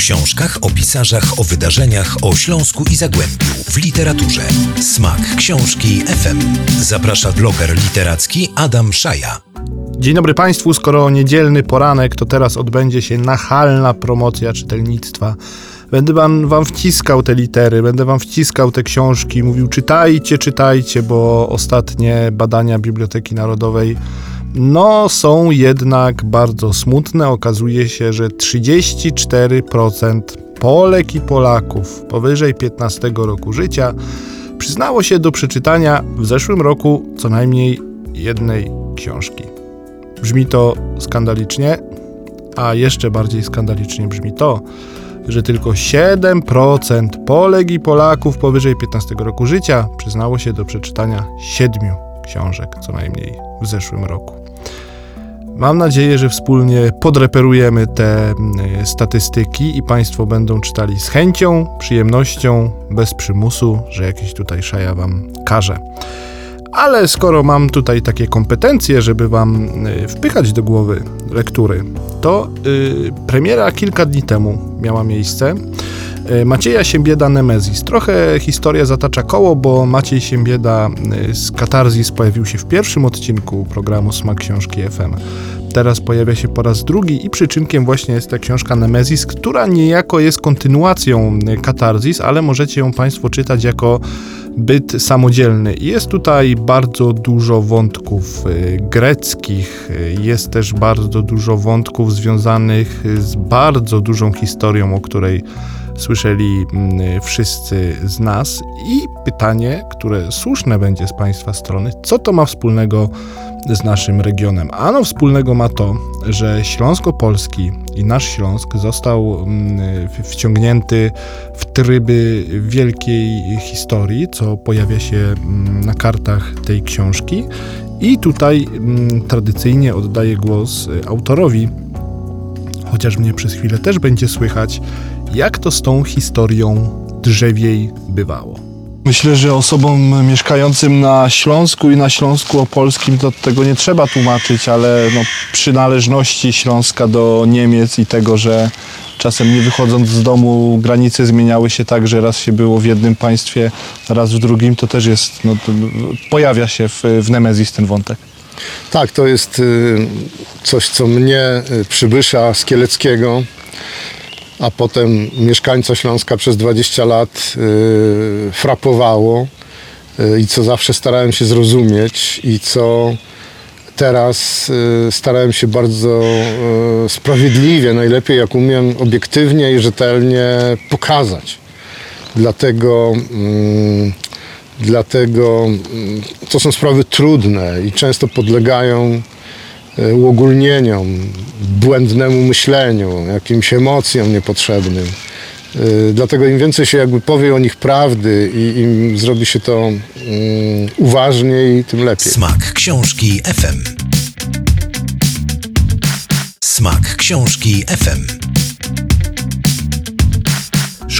książkach, o pisarzach, o wydarzeniach, o Śląsku i Zagłębiu, w literaturze. Smak książki FM. Zaprasza bloger literacki Adam Szaja. Dzień dobry Państwu, skoro niedzielny poranek, to teraz odbędzie się nachalna promocja czytelnictwa. Będę wam, wam wciskał te litery, będę wam wciskał te książki, mówił czytajcie, czytajcie, bo ostatnie badania Biblioteki Narodowej no są jednak bardzo smutne. Okazuje się, że 34% Polek i Polaków powyżej 15 roku życia przyznało się do przeczytania w zeszłym roku co najmniej jednej książki. Brzmi to skandalicznie, a jeszcze bardziej skandalicznie brzmi to, że tylko 7% Polek i Polaków powyżej 15 roku życia przyznało się do przeczytania siedmiu książek co najmniej w zeszłym roku. Mam nadzieję, że wspólnie podreperujemy te mm, statystyki i Państwo będą czytali z chęcią, przyjemnością, bez przymusu, że jakiś tutaj szaja Wam każe. Ale skoro mam tutaj takie kompetencje, żeby Wam y, wpychać do głowy lektury, to yy, premiera kilka dni temu miała miejsce. Y, Macieja Siembieda Nemezis. Trochę historia zatacza koło, bo Maciej Siembieda y, z Katarzis pojawił się w pierwszym odcinku programu Smak Książki FM. Teraz pojawia się po raz drugi i przyczynkiem właśnie jest ta książka Nemezis, która niejako jest kontynuacją Katarzis, ale możecie ją Państwo czytać jako byt samodzielny. Jest tutaj bardzo dużo wątków greckich, jest też bardzo dużo wątków związanych z bardzo dużą historią, o której słyszeli mm, wszyscy z nas. I pytanie, które słuszne będzie z Państwa strony, co to ma wspólnego z naszym regionem? Ano wspólnego ma to, że Śląsko-Polski i nasz Śląsk został mm, wciągnięty w tryby wielkiej historii, co pojawia się mm, na kartach tej książki. I tutaj tradycyjnie oddaję głos autorowi, chociaż mnie przez chwilę też będzie słychać, jak to z tą historią drzewiej bywało. Myślę, że osobom mieszkającym na Śląsku i na Śląsku Opolskim to tego nie trzeba tłumaczyć, ale no, przynależności Śląska do Niemiec i tego, że czasem nie wychodząc z domu granice zmieniały się tak, że raz się było w jednym państwie, raz w drugim, to też jest, no, to pojawia się w, w Nemezis ten wątek. Tak, to jest y, coś, co mnie y, przybysza z Kieleckiego, a potem mieszkańca Śląska przez 20 lat y, frapowało y, i co zawsze starałem się zrozumieć i co teraz y, starałem się bardzo sprawiedliwie, najlepiej jak umiem, obiektywnie i rzetelnie pokazać. Dlatego, mm, dlatego mm, to są sprawy trudne i często podlegają uogólnieniom, błędnemu myśleniu, jakimś emocjom niepotrzebnym. Y, Dlatego im więcej się jakby powie o nich prawdy i im zrobi się to mm, uważniej, tym lepiej. Smak książki FM. Smak książki FM.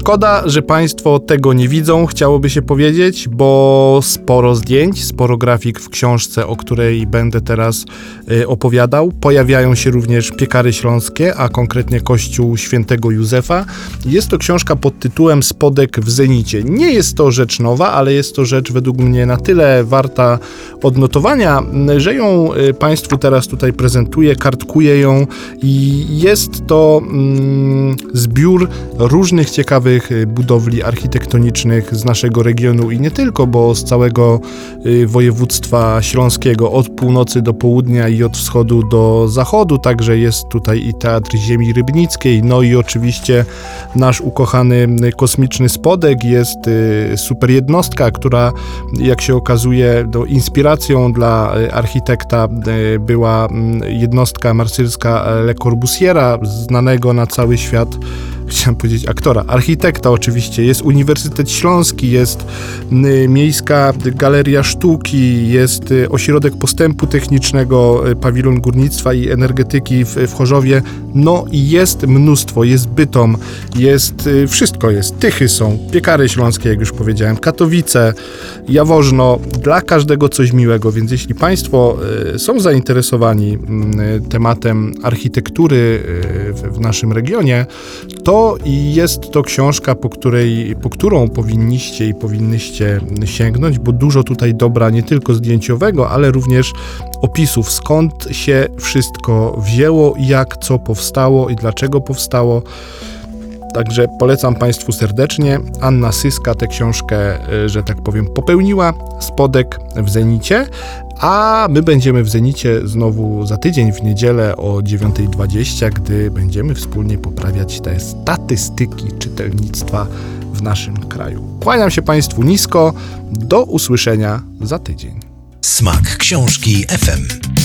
Szkoda, że Państwo tego nie widzą, chciałoby się powiedzieć, bo sporo zdjęć, sporo grafik w książce, o której będę teraz y, opowiadał. Pojawiają się również piekary śląskie, a konkretnie Kościół Świętego Józefa. Jest to książka pod tytułem Spodek w Zenicie. Nie jest to rzecz nowa, ale jest to rzecz według mnie na tyle warta odnotowania, że ją y, Państwu teraz tutaj prezentuję, kartkuję ją i jest to mm, zbiór różnych ciekawych y, budowli architektonicznych z naszego regionu i nie tylko, bo z całego y, województwa śląskiego, od północy do południa i od wschodu do zachodu, także jest tutaj i Teatr Ziemi Rybnickiej, no i oczywiście nasz ukochany y, kosmiczny spodek, jest super jednostka, która jak się okazuje no, inspiracją dla architekta była mm, jednostka marsylska Le Corbusiera, znanego na cały świat chciałem powiedzieć aktora, architekta oczywiście, jest Uniwersytet Śląski, jest Miejska Galeria Sztuki, jest y, Ośrodek Postępu Technicznego, y, Pawilon Górnictwa i Energetyki w, w Chorzowie, no i jest mnóstwo, jest Bytom, jest y, wszystko jest, Tychy są, Piekary Śląskie, jak już powiedziałem, Katowice, Jaworzno, dla każdego coś miłego, więc jeśli Państwo są zainteresowani tematem architektury w naszym regionie, to i jest to książka, po, której, po którą powinniście i powinnyście sięgnąć, bo dużo tutaj dobra nie tylko zdjęciowego, ale również opisów, skąd się wszystko wzięło, jak co powstało i dlaczego powstało. Także polecam Państwu serdecznie. Anna Syska tę książkę, e, że tak powiem, popełniła. Spodek w Zenicie. A my będziemy w Zenicie znowu za tydzień w niedzielę o 9.20, gdy będziemy wspólnie poprawiać te statystyki czytelnictwa w naszym kraju. Kłaniam się Państwu nisko. Do usłyszenia za tydzień. Smak książki FM.